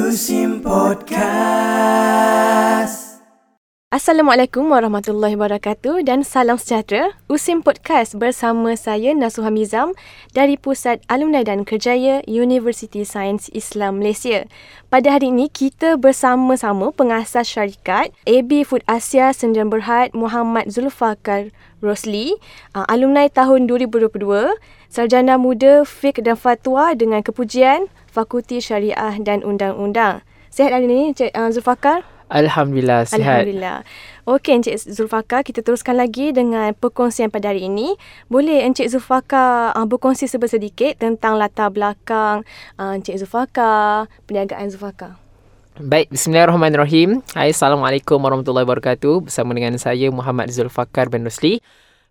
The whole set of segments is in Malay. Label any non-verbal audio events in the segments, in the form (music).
Yusim Podcast. Assalamualaikum warahmatullahi wabarakatuh dan salam sejahtera. Usim Podcast bersama saya Nasuha Mizam dari Pusat Alumni dan Kerjaya Universiti Sains Islam Malaysia. Pada hari ini kita bersama-sama pengasas syarikat AB Food Asia Sendirian Berhad Muhammad Zulfakar Rosli, uh, alumni tahun 2022, sarjana muda Fiqh dan Fatwa dengan kepujian Fakulti Syariah dan Undang-Undang. Sihat hari ini Encik uh, Zulfakar? Alhamdulillah sihat. Alhamdulillah. Okey Encik Zulfaka, kita teruskan lagi dengan perkongsian pada hari ini. Boleh Encik Zulfaka uh, berkongsi sedikit tentang latar belakang uh, Encik Zulfaka, perniagaan Zulfaka. Baik, bismillahirrahmanirrahim. Hai, Assalamualaikum warahmatullahi wabarakatuh. Bersama dengan saya Muhammad Zulfakar bin Rusli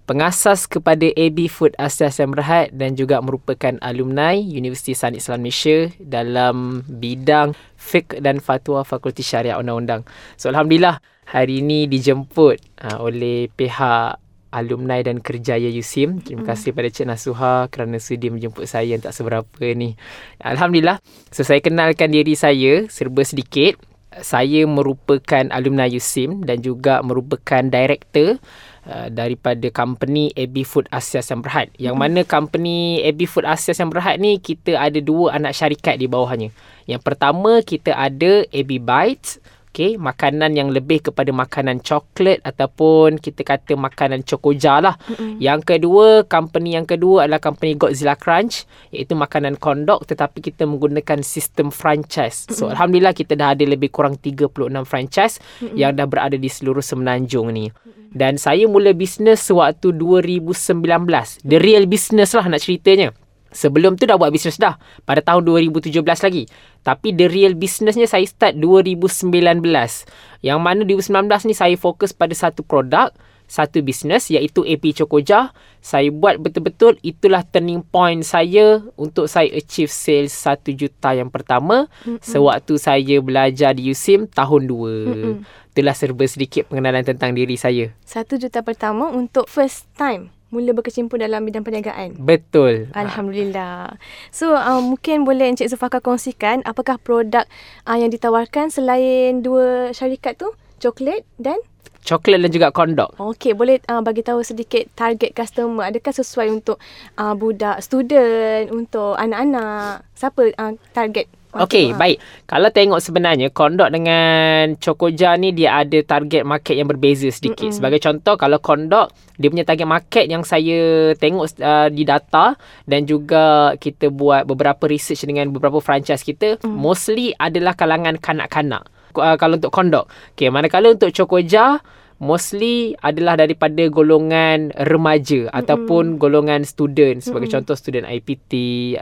pengasas kepada AB Food Asia Berhad dan juga merupakan alumni Universiti Sains Islam Malaysia dalam bidang fiqh dan fatwa Fakulti Syariah Undang-Undang. So Alhamdulillah hari ini dijemput uh, oleh pihak alumni dan kerjaya USIM. Terima kasih pada Cik Nasuha kerana sudi menjemput saya yang tak seberapa ni. Alhamdulillah. So saya kenalkan diri saya serba sedikit. Saya merupakan alumni USIM dan juga merupakan director Uh, daripada company AB Food Asia Yang Berhad. Yang hmm. mana company AB Food Asia Yang Berhad ni kita ada dua anak syarikat di bawahnya. Yang pertama kita ada AB Bites Okay, makanan yang lebih kepada makanan coklat ataupun kita kata makanan cokoja lah. Mm-hmm. Yang kedua, company yang kedua adalah company Godzilla Crunch iaitu makanan kondok tetapi kita menggunakan sistem franchise. So, mm-hmm. Alhamdulillah kita dah ada lebih kurang 36 franchise mm-hmm. yang dah berada di seluruh semenanjung ni. Mm-hmm. Dan saya mula bisnes sewaktu 2019. The real business lah nak ceritanya. Sebelum tu dah buat bisnes dah. Pada tahun 2017 lagi. Tapi the real businessnya saya start 2019. Yang mana 2019 ni saya fokus pada satu produk. Satu bisnes iaitu AP Chokoja. Saya buat betul-betul itulah turning point saya untuk saya achieve sales 1 juta yang pertama. Mm-hmm. Sewaktu saya belajar di USIM tahun 2. Mm-hmm. Itulah serba sedikit pengenalan tentang diri saya. 1 juta pertama untuk first time mula berkecimpung dalam bidang perniagaan. Betul. Alhamdulillah. So uh, mungkin boleh Encik Zufaka kongsikan apakah produk uh, yang ditawarkan selain dua syarikat tu, coklat dan coklat dan juga kondok. Okey, boleh uh, bagi tahu sedikit target customer. Adakah sesuai untuk uh, budak student, untuk anak-anak? Siapa uh, target Okey, baik. Kalau tengok sebenarnya kondok dengan Chokoja ni dia ada target market yang berbeza sedikit. Mm-mm. Sebagai contoh kalau kondok dia punya target market yang saya tengok uh, di data dan juga kita buat beberapa research dengan beberapa franchise kita mm. mostly adalah kalangan kanak-kanak. Uh, kalau untuk kondok. Okey, manakala untuk Chokoja mostly adalah daripada golongan remaja mm-hmm. ataupun golongan student sebagai mm-hmm. contoh student IPT,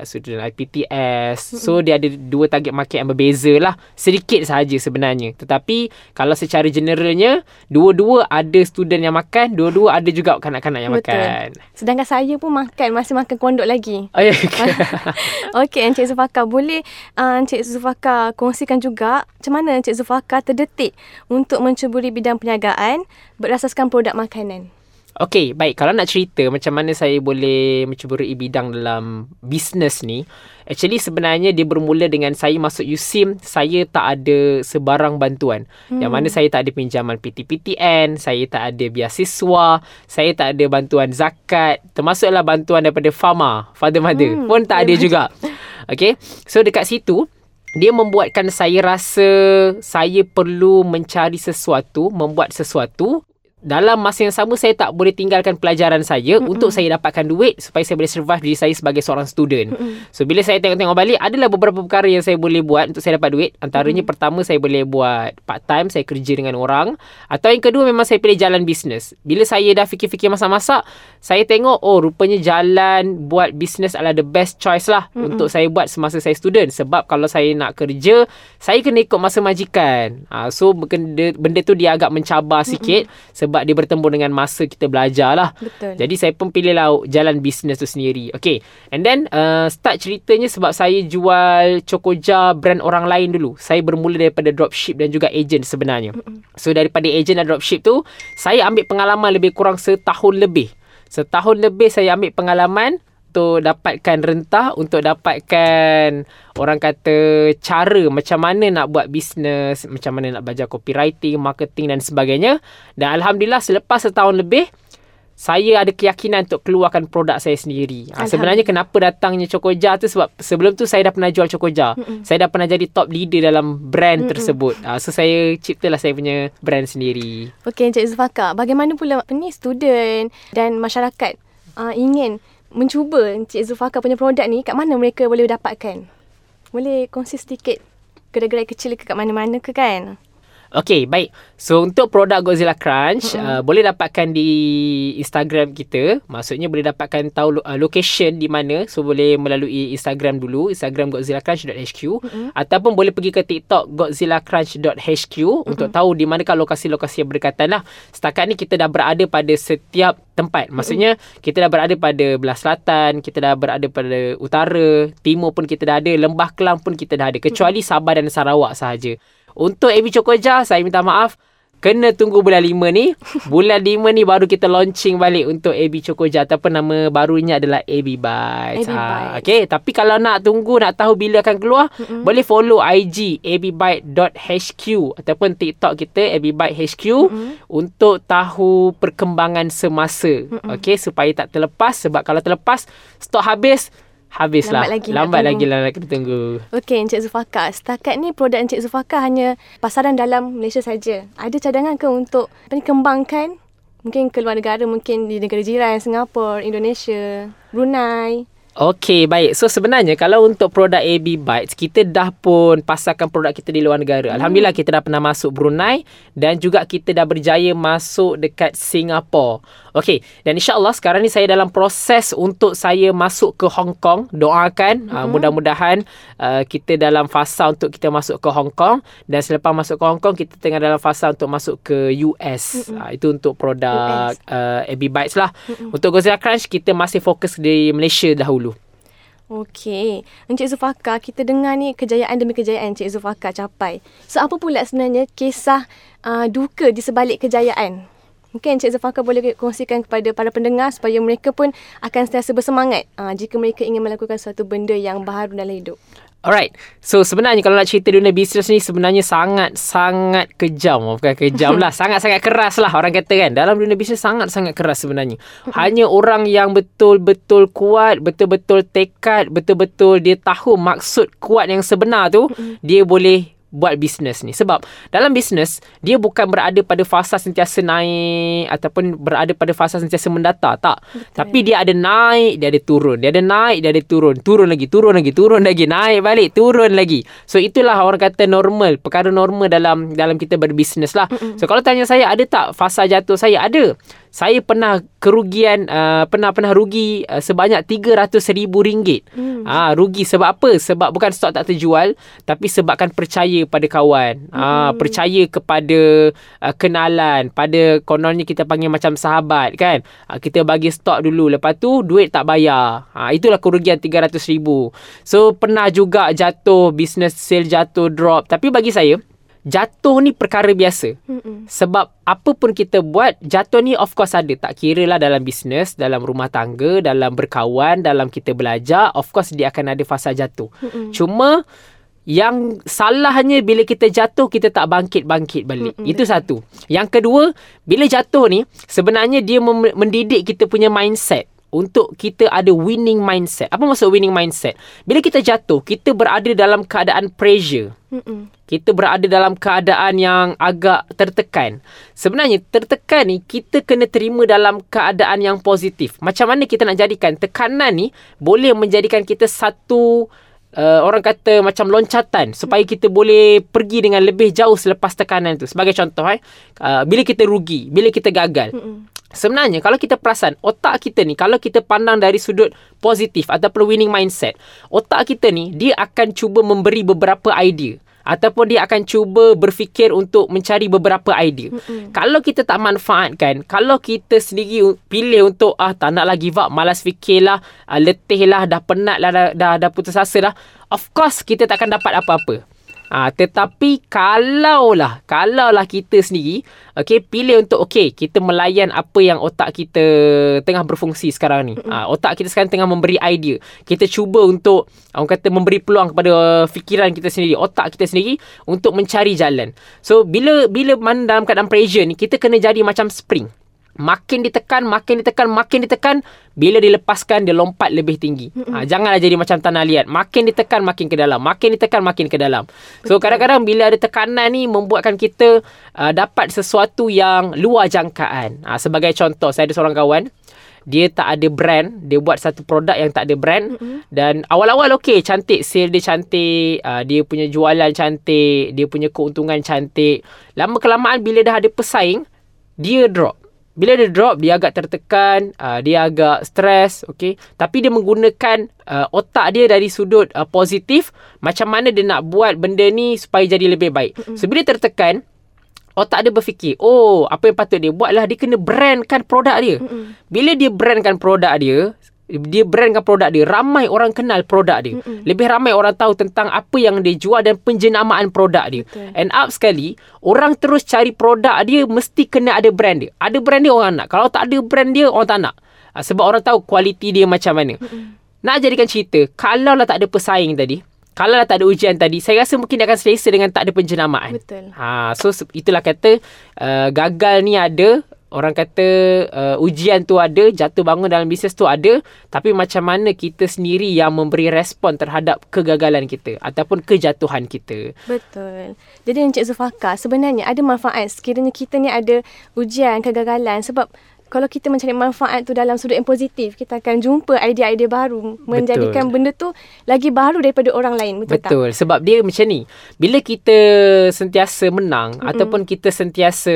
student IPTS. Mm-hmm. So dia ada dua target market yang berbeza lah. Sedikit sahaja sebenarnya. Tetapi kalau secara generalnya dua-dua ada student yang makan, dua-dua ada juga kanak-kanak yang Betul. makan. Sedangkan saya pun makan masih makan kondok lagi. Oh, ya, okay. (laughs) Okey Encik Zufaka boleh uh, Encik Zufaka kongsikan juga macam mana Encik Zufaka terdetik untuk mencuburi bidang perniagaan berasaskan produk makanan. Okey, baik. Kalau nak cerita macam mana saya boleh mencuburi bidang dalam bisnes ni, actually sebenarnya dia bermula dengan saya masuk USIM, saya tak ada sebarang bantuan. Hmm. Yang mana saya tak ada pinjaman PTPTN, saya tak ada biasiswa, saya tak ada bantuan zakat, termasuklah bantuan daripada FAMA, Father Mother, hmm. pun tak ada juga. Okey, so dekat situ, dia membuatkan saya rasa saya perlu mencari sesuatu, membuat sesuatu dalam masa yang sama saya tak boleh tinggalkan pelajaran saya mm-hmm. untuk saya dapatkan duit supaya saya boleh survive diri saya sebagai seorang student. Mm-hmm. So bila saya tengok-tengok balik adalah beberapa perkara yang saya boleh buat untuk saya dapat duit. Antaranya mm-hmm. pertama saya boleh buat part time, saya kerja dengan orang atau yang kedua memang saya pilih jalan bisnes. Bila saya dah fikir-fikir masa-masa, saya tengok oh rupanya jalan buat bisnes adalah the best choice lah mm-hmm. untuk saya buat semasa saya student sebab kalau saya nak kerja, saya kena ikut masa majikan. Ha, so benda, benda tu dia agak mencabar sikit mm-hmm sebab dia bertemu dengan masa kita belajar lah. Betul. Jadi saya pun pilih lah jalan bisnes tu sendiri. Okay. And then uh, start ceritanya sebab saya jual Chokoja brand orang lain dulu. Saya bermula daripada dropship dan juga agent sebenarnya. So daripada agent dan dropship tu, saya ambil pengalaman lebih kurang setahun lebih. Setahun lebih saya ambil pengalaman untuk dapatkan rentah, untuk dapatkan orang kata cara macam mana nak buat bisnes, macam mana nak belajar copywriting, marketing dan sebagainya. Dan Alhamdulillah selepas setahun lebih, saya ada keyakinan untuk keluarkan produk saya sendiri. Ha, sebenarnya kenapa datangnya Cokoja tu sebab sebelum tu saya dah pernah jual Cokoja. Mm-mm. Saya dah pernah jadi top leader dalam brand Mm-mm. tersebut. Ha, so saya ciptalah saya punya brand sendiri. Okey Encik Zufaka, bagaimana pula ni student dan masyarakat uh, ingin mencuba Encik Zufaka punya produk ni kat mana mereka boleh dapatkan? Boleh kongsi sedikit gerai-gerai kecil ke kat mana-mana ke kan? Okay, baik. So, untuk produk Godzilla Crunch, mm-hmm. uh, boleh dapatkan di Instagram kita. Maksudnya, boleh dapatkan tahu uh, location di mana. So, boleh melalui Instagram dulu. Instagram godzillacrunch.hq. Mm-hmm. Ataupun boleh pergi ke TikTok godzillacrunch.hq mm-hmm. untuk tahu di manakah lokasi-lokasi yang berdekatan lah. Setakat ni, kita dah berada pada setiap tempat. Maksudnya, mm-hmm. kita dah berada pada belah selatan. Kita dah berada pada utara. Timur pun kita dah ada. Lembah Kelang pun kita dah ada. Kecuali mm-hmm. Sabah dan Sarawak sahaja. Untuk AB Chokoja, saya minta maaf. Kena tunggu bulan 5 ni. (laughs) Bulan 5 ni baru kita launching balik untuk AB Chokoja. Ataupun nama barunya adalah AB Bites. AB ha, okay. Tapi kalau nak tunggu, nak tahu bila akan keluar, mm-hmm. boleh follow IG abbite.hq ataupun TikTok kita abbitehq mm-hmm. untuk tahu perkembangan semasa. Mm-hmm. Okay. Supaya tak terlepas. Sebab kalau terlepas, stok habis, Habislah. Lambat lagi Lambat lagi lah nak kena tunggu. Okey, Encik Zufaka. Setakat ni produk Encik Zufaka hanya pasaran dalam Malaysia saja. Ada cadangan ke untuk kembangkan? Mungkin ke luar negara, mungkin di negara jiran, Singapura, Indonesia, Brunei. Okey, baik. So sebenarnya kalau untuk produk AB Bytes, kita dah pun pasarkan produk kita di luar negara. Hmm. Alhamdulillah kita dah pernah masuk Brunei dan juga kita dah berjaya masuk dekat Singapura. Okey, dan insya-Allah sekarang ni saya dalam proses untuk saya masuk ke Hong Kong. Doakan uh, hmm. uh, mudah-mudahan uh, kita dalam fasa untuk kita masuk ke Hong Kong dan selepas masuk ke Hong Kong kita tengah dalam fasa untuk masuk ke US. Hmm. Uh, itu untuk produk uh, AB Bytes lah. Hmm. Untuk Godzilla Crunch kita masih fokus di Malaysia dahulu. Okey. Encik Zufaka, kita dengar ni kejayaan demi kejayaan Encik Zufaka capai. So, apa pula sebenarnya kisah uh, duka di sebalik kejayaan? Mungkin Encik Zufaka boleh kongsikan kepada para pendengar supaya mereka pun akan sentiasa bersemangat uh, jika mereka ingin melakukan suatu benda yang baharu dalam hidup. Alright. So sebenarnya kalau nak cerita dunia bisnes ni sebenarnya sangat-sangat kejam. Bukan kejam lah. (laughs) Sangat-sangat keras lah orang kata kan. Dalam dunia bisnes sangat-sangat keras sebenarnya. Hanya orang yang betul-betul kuat, betul-betul tekad, betul-betul dia tahu maksud kuat yang sebenar tu, dia boleh buat bisnes ni. Sebab dalam bisnes dia bukan berada pada fasa sentiasa naik ataupun berada pada fasa sentiasa mendata tak. Betul. tapi dia ada naik dia ada turun. Dia ada naik dia ada turun. Turun lagi turun lagi turun lagi. Naik balik turun lagi. So itulah orang kata normal perkara normal dalam dalam kita berbisnes lah. Mm-mm. so kalau tanya saya ada tak fasa jatuh saya? Ada saya pernah kerugian uh, pernah pernah rugi uh, sebanyak RM300,000. Hmm. Ah uh, rugi sebab apa? Sebab bukan stok tak terjual tapi sebabkan percaya pada kawan. Ah hmm. uh, percaya kepada uh, kenalan, pada kononnya kita panggil macam sahabat kan. Uh, kita bagi stok dulu lepas tu duit tak bayar. Ah uh, itulah kerugian RM300,000. So pernah juga jatuh business sale jatuh drop tapi bagi saya jatuh ni perkara biasa. Mm-mm. Sebab apa pun kita buat, jatuh ni of course ada. Tak kira lah dalam bisnes, dalam rumah tangga, dalam berkawan, dalam kita belajar, of course dia akan ada fasa jatuh. Mm-mm. Cuma yang salahnya bila kita jatuh kita tak bangkit-bangkit balik. Mm-mm. Itu satu. Yang kedua, bila jatuh ni sebenarnya dia mendidik kita punya mindset untuk kita ada winning mindset. Apa maksud winning mindset? Bila kita jatuh, kita berada dalam keadaan pressure. Mm-mm. Kita berada dalam keadaan yang agak tertekan. Sebenarnya tertekan ni kita kena terima dalam keadaan yang positif. Macam mana kita nak jadikan tekanan ni boleh menjadikan kita satu uh, orang kata macam loncatan supaya kita boleh pergi dengan lebih jauh selepas tekanan tu. Sebagai contoh eh, uh, bila kita rugi, bila kita gagal. Mm-mm. Sebenarnya kalau kita perasan otak kita ni kalau kita pandang dari sudut positif ataupun winning mindset, otak kita ni dia akan cuba memberi beberapa idea ataupun dia akan cuba berfikir untuk mencari beberapa idea. Mm-hmm. Kalau kita tak manfaatkan, kalau kita sendiri pilih untuk ah tak nak lagi give up, malas fikirlah, uh, letih lah, dah penat lah, dah, dah, dah putus asa dah, of course kita tak akan dapat apa-apa. Ha, tetapi kalaulah kalaulah kita sendiri okey pilih untuk okey kita melayan apa yang otak kita tengah berfungsi sekarang ni. Ha, otak kita sekarang tengah memberi idea. Kita cuba untuk orang kata memberi peluang kepada fikiran kita sendiri, otak kita sendiri untuk mencari jalan. So bila bila mana dalam keadaan pressure ni kita kena jadi macam spring. Makin ditekan, makin ditekan, makin ditekan. Bila dilepaskan, dia lompat lebih tinggi. Ha, janganlah jadi macam tanah liat. Makin ditekan, makin ke dalam. Makin ditekan, makin ke dalam. So, kadang-kadang bila ada tekanan ni, membuatkan kita uh, dapat sesuatu yang luar jangkaan. Ha, sebagai contoh, saya ada seorang kawan. Dia tak ada brand. Dia buat satu produk yang tak ada brand. Mm-hmm. Dan awal-awal okey, cantik. Sale dia cantik. Uh, dia punya jualan cantik. Dia punya keuntungan cantik. Lama-kelamaan bila dah ada pesaing, dia drop. Bila dia drop, dia agak tertekan, uh, dia agak stres, okay. Tapi dia menggunakan uh, otak dia dari sudut uh, positif, macam mana dia nak buat benda ni supaya jadi lebih baik. Mm-hmm. So, bila tertekan, otak dia berfikir, oh, apa yang patut dia buat lah, dia kena brandkan produk dia. Mm-hmm. Bila dia brandkan produk dia, dia brandkan produk dia ramai orang kenal produk dia Mm-mm. lebih ramai orang tahu tentang apa yang dia jual dan penjenamaan produk dia Betul. and up sekali orang terus cari produk dia mesti kena ada brand dia ada brand dia orang nak kalau tak ada brand dia orang tak nak ah, sebab orang tahu kualiti dia macam mana Mm-mm. nak jadikan cerita kalau lah tak ada pesaing tadi kalau lah tak ada ujian tadi saya rasa mungkin dia akan selesa dengan tak ada penjenamaan Betul. ha so itulah kata uh, gagal ni ada orang kata uh, ujian tu ada, jatuh bangun dalam bisnes tu ada, tapi macam mana kita sendiri yang memberi respon terhadap kegagalan kita ataupun kejatuhan kita. Betul. Jadi Encik Zufaka, sebenarnya ada manfaat sekiranya kita ni ada ujian, kegagalan sebab kalau kita mencari manfaat tu dalam sudut yang positif, kita akan jumpa idea-idea baru menjadikan benda tu lagi baru daripada orang lain. Betul, Betul. tak? Sebab dia macam ni. Bila kita sentiasa menang Mm-mm. ataupun kita sentiasa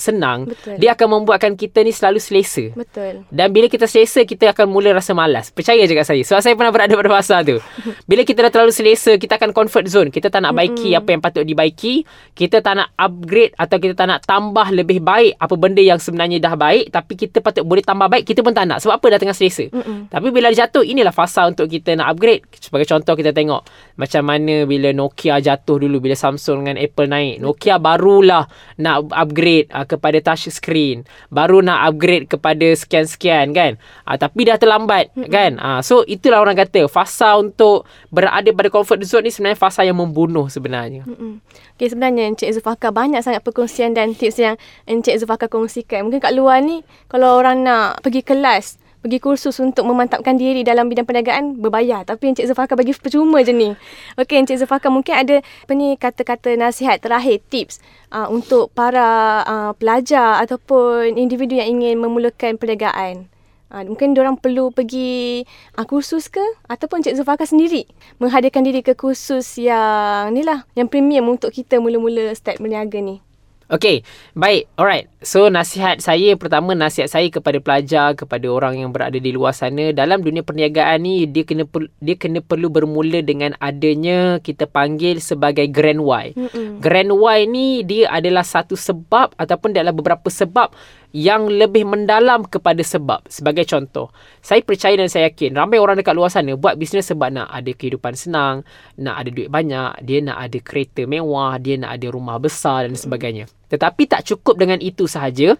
senang, Betul. dia akan membuatkan kita ni selalu selesa. Betul. Dan bila kita selesa, kita akan mula rasa malas. Percaya je kat saya. Sebab saya pernah berada pada fasa tu. (laughs) Bila kita dah terlalu selesa, kita akan comfort zone. Kita tak nak baiki Mm-mm. apa yang patut dibaiki. Kita tak nak upgrade atau kita tak nak tambah lebih baik apa benda yang sebenarnya dah baik baik tapi kita patut boleh tambah baik kita pun tak nak sebab apa dah tengah selesa Mm-mm. tapi bila jatuh inilah fasa untuk kita nak upgrade sebagai contoh kita tengok macam mana bila Nokia jatuh dulu bila Samsung dengan Apple naik Nokia barulah nak upgrade uh, kepada touch screen baru nak upgrade kepada sekian-sekian kan uh, tapi dah terlambat Mm-mm. kan uh, so itulah orang kata fasa untuk berada pada comfort zone ni sebenarnya fasa yang membunuh sebenarnya Mm-mm. Okay, sebenarnya Encik Zufaka banyak sangat perkongsian dan tips yang Encik Zufaka kongsikan. Mungkin kat luar ni, kalau orang nak pergi kelas, pergi kursus untuk memantapkan diri dalam bidang perniagaan, berbayar. Tapi Encik Zufaka bagi percuma je ni. Okay, Encik Zufaka mungkin ada apa ni kata-kata nasihat terakhir, tips uh, untuk para uh, pelajar ataupun individu yang ingin memulakan perniagaan. Ha, mungkin orang perlu pergi ha, kursus ke ataupun Cik Zulfaka sendiri menghadirkan diri ke kursus yang ni lah yang premium untuk kita mula-mula start berniaga ni. Okay, baik. Alright. So, nasihat saya, pertama nasihat saya kepada pelajar, kepada orang yang berada di luar sana. Dalam dunia perniagaan ni, dia kena dia kena perlu bermula dengan adanya kita panggil sebagai Grand Y. Mm-mm. Grand Y ni, dia adalah satu sebab ataupun dia adalah beberapa sebab yang lebih mendalam kepada sebab. Sebagai contoh, saya percaya dan saya yakin ramai orang dekat luar sana buat bisnes sebab nak ada kehidupan senang, nak ada duit banyak, dia nak ada kereta mewah, dia nak ada rumah besar dan sebagainya. Tetapi tak cukup dengan itu sahaja.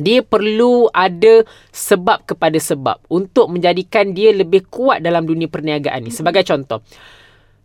Dia perlu ada sebab kepada sebab untuk menjadikan dia lebih kuat dalam dunia perniagaan ni. Sebagai contoh,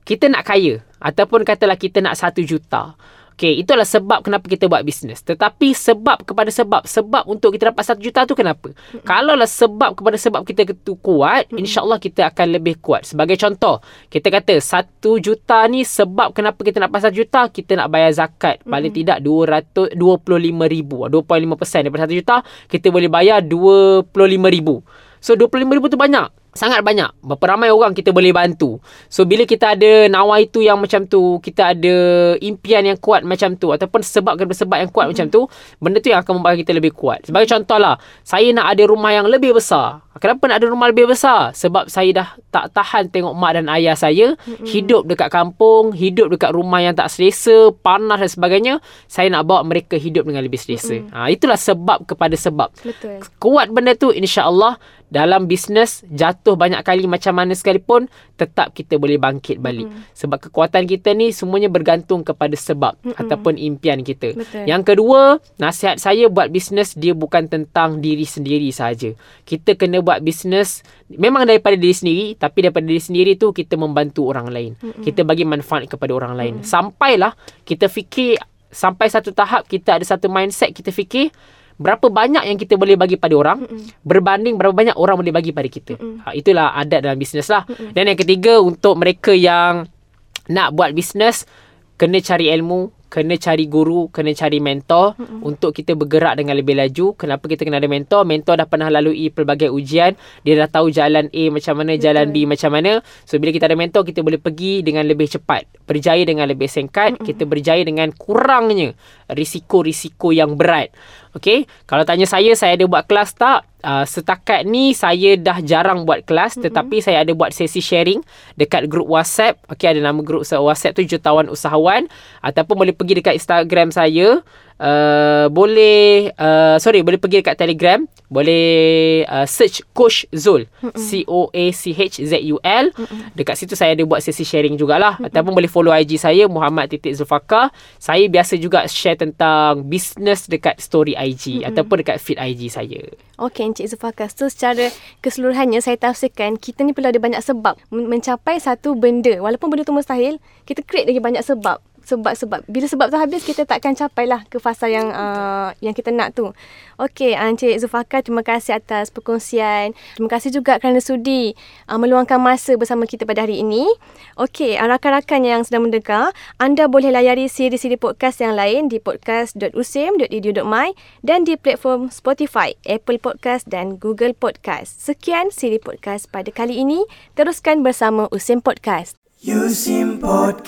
kita nak kaya ataupun katalah kita nak satu juta. Okay, itulah sebab kenapa kita buat bisnes. Tetapi sebab kepada sebab. Sebab untuk kita dapat satu juta tu kenapa? Mm-hmm. Kalaulah sebab kepada sebab kita tu kuat, mm-hmm. insyaAllah kita akan lebih kuat. Sebagai contoh, kita kata satu juta ni sebab kenapa kita nak dapat satu juta, kita nak bayar zakat. Paling mm-hmm. tidak 225 ribu. 25% daripada satu juta, kita boleh bayar 25 ribu. So, 25 ribu tu banyak sangat banyak. Berapa ramai orang kita boleh bantu. So bila kita ada nawa itu yang macam tu, kita ada impian yang kuat macam tu ataupun sebab sebab yang kuat mm-hmm. macam tu, benda tu yang akan membuat kita lebih kuat. Sebagai contohlah, saya nak ada rumah yang lebih besar. Kenapa nak ada rumah lebih besar? Sebab saya dah tak tahan tengok mak dan ayah saya mm-hmm. hidup dekat kampung, hidup dekat rumah yang tak selesa, panas dan sebagainya. Saya nak bawa mereka hidup dengan lebih selesa. Mm-hmm. Ha, itulah sebab kepada sebab. Betul. Kuat benda tu insya-Allah dalam bisnes jatuh banyak kali macam mana sekalipun tetap kita boleh bangkit balik. Mm. Sebab kekuatan kita ni semuanya bergantung kepada sebab Mm-mm. ataupun impian kita. Betul. Yang kedua, nasihat saya buat bisnes dia bukan tentang diri sendiri saja. Kita kena buat bisnes memang daripada diri sendiri tapi daripada diri sendiri tu kita membantu orang lain. Mm-mm. Kita bagi manfaat kepada orang lain. Mm. Sampailah kita fikir sampai satu tahap kita ada satu mindset kita fikir berapa banyak yang kita boleh bagi pada orang Mm-mm. berbanding berapa banyak orang boleh bagi pada kita. Ha, itulah adat dalam bisnes lah. Mm-mm. Dan yang ketiga untuk mereka yang nak buat bisnes kena cari ilmu, kena cari guru, kena cari mentor mm-hmm. untuk kita bergerak dengan lebih laju. Kenapa kita kena ada mentor? Mentor dah pernah lalui pelbagai ujian, dia dah tahu jalan A macam mana, jalan B macam mana. So bila kita ada mentor, kita boleh pergi dengan lebih cepat, berjaya dengan lebih singkat, mm-hmm. kita berjaya dengan kurangnya risiko-risiko yang berat. Okay, kalau tanya saya, saya ada buat kelas tak? Uh, setakat ni saya dah jarang buat kelas mm-hmm. tetapi saya ada buat sesi sharing dekat grup WhatsApp. Okay, ada nama grup WhatsApp tu Jutawan Usahawan. Ataupun boleh pergi dekat Instagram saya. Uh, boleh uh, sorry boleh pergi dekat Telegram. Boleh uh, search Coach Zul. C O A C H Z U L. Dekat situ saya ada buat sesi sharing jugalah. Mm-mm. ataupun boleh follow IG saya Muhammad Titik Zulfakar. Saya biasa juga share tentang business dekat story IG Mm-mm. ataupun dekat feed IG saya. Okey Encik Zulfakar so secara keseluruhannya saya tafsirkan kita ni perlu ada banyak sebab mencapai satu benda. Walaupun benda tu mustahil kita create lagi banyak sebab sebab-sebab. Bila sebab tu habis, kita takkan capai lah ke fasa yang uh, yang kita nak tu. Okey, Encik Zulfakar, terima kasih atas perkongsian. Terima kasih juga kerana sudi uh, meluangkan masa bersama kita pada hari ini. Okey, uh, rakan-rakan yang sedang mendengar, anda boleh layari siri-siri podcast yang lain di podcast.usim.edu.my dan di platform Spotify, Apple Podcast dan Google Podcast. Sekian siri podcast pada kali ini. Teruskan bersama Usim Podcast. Yusim Podcast.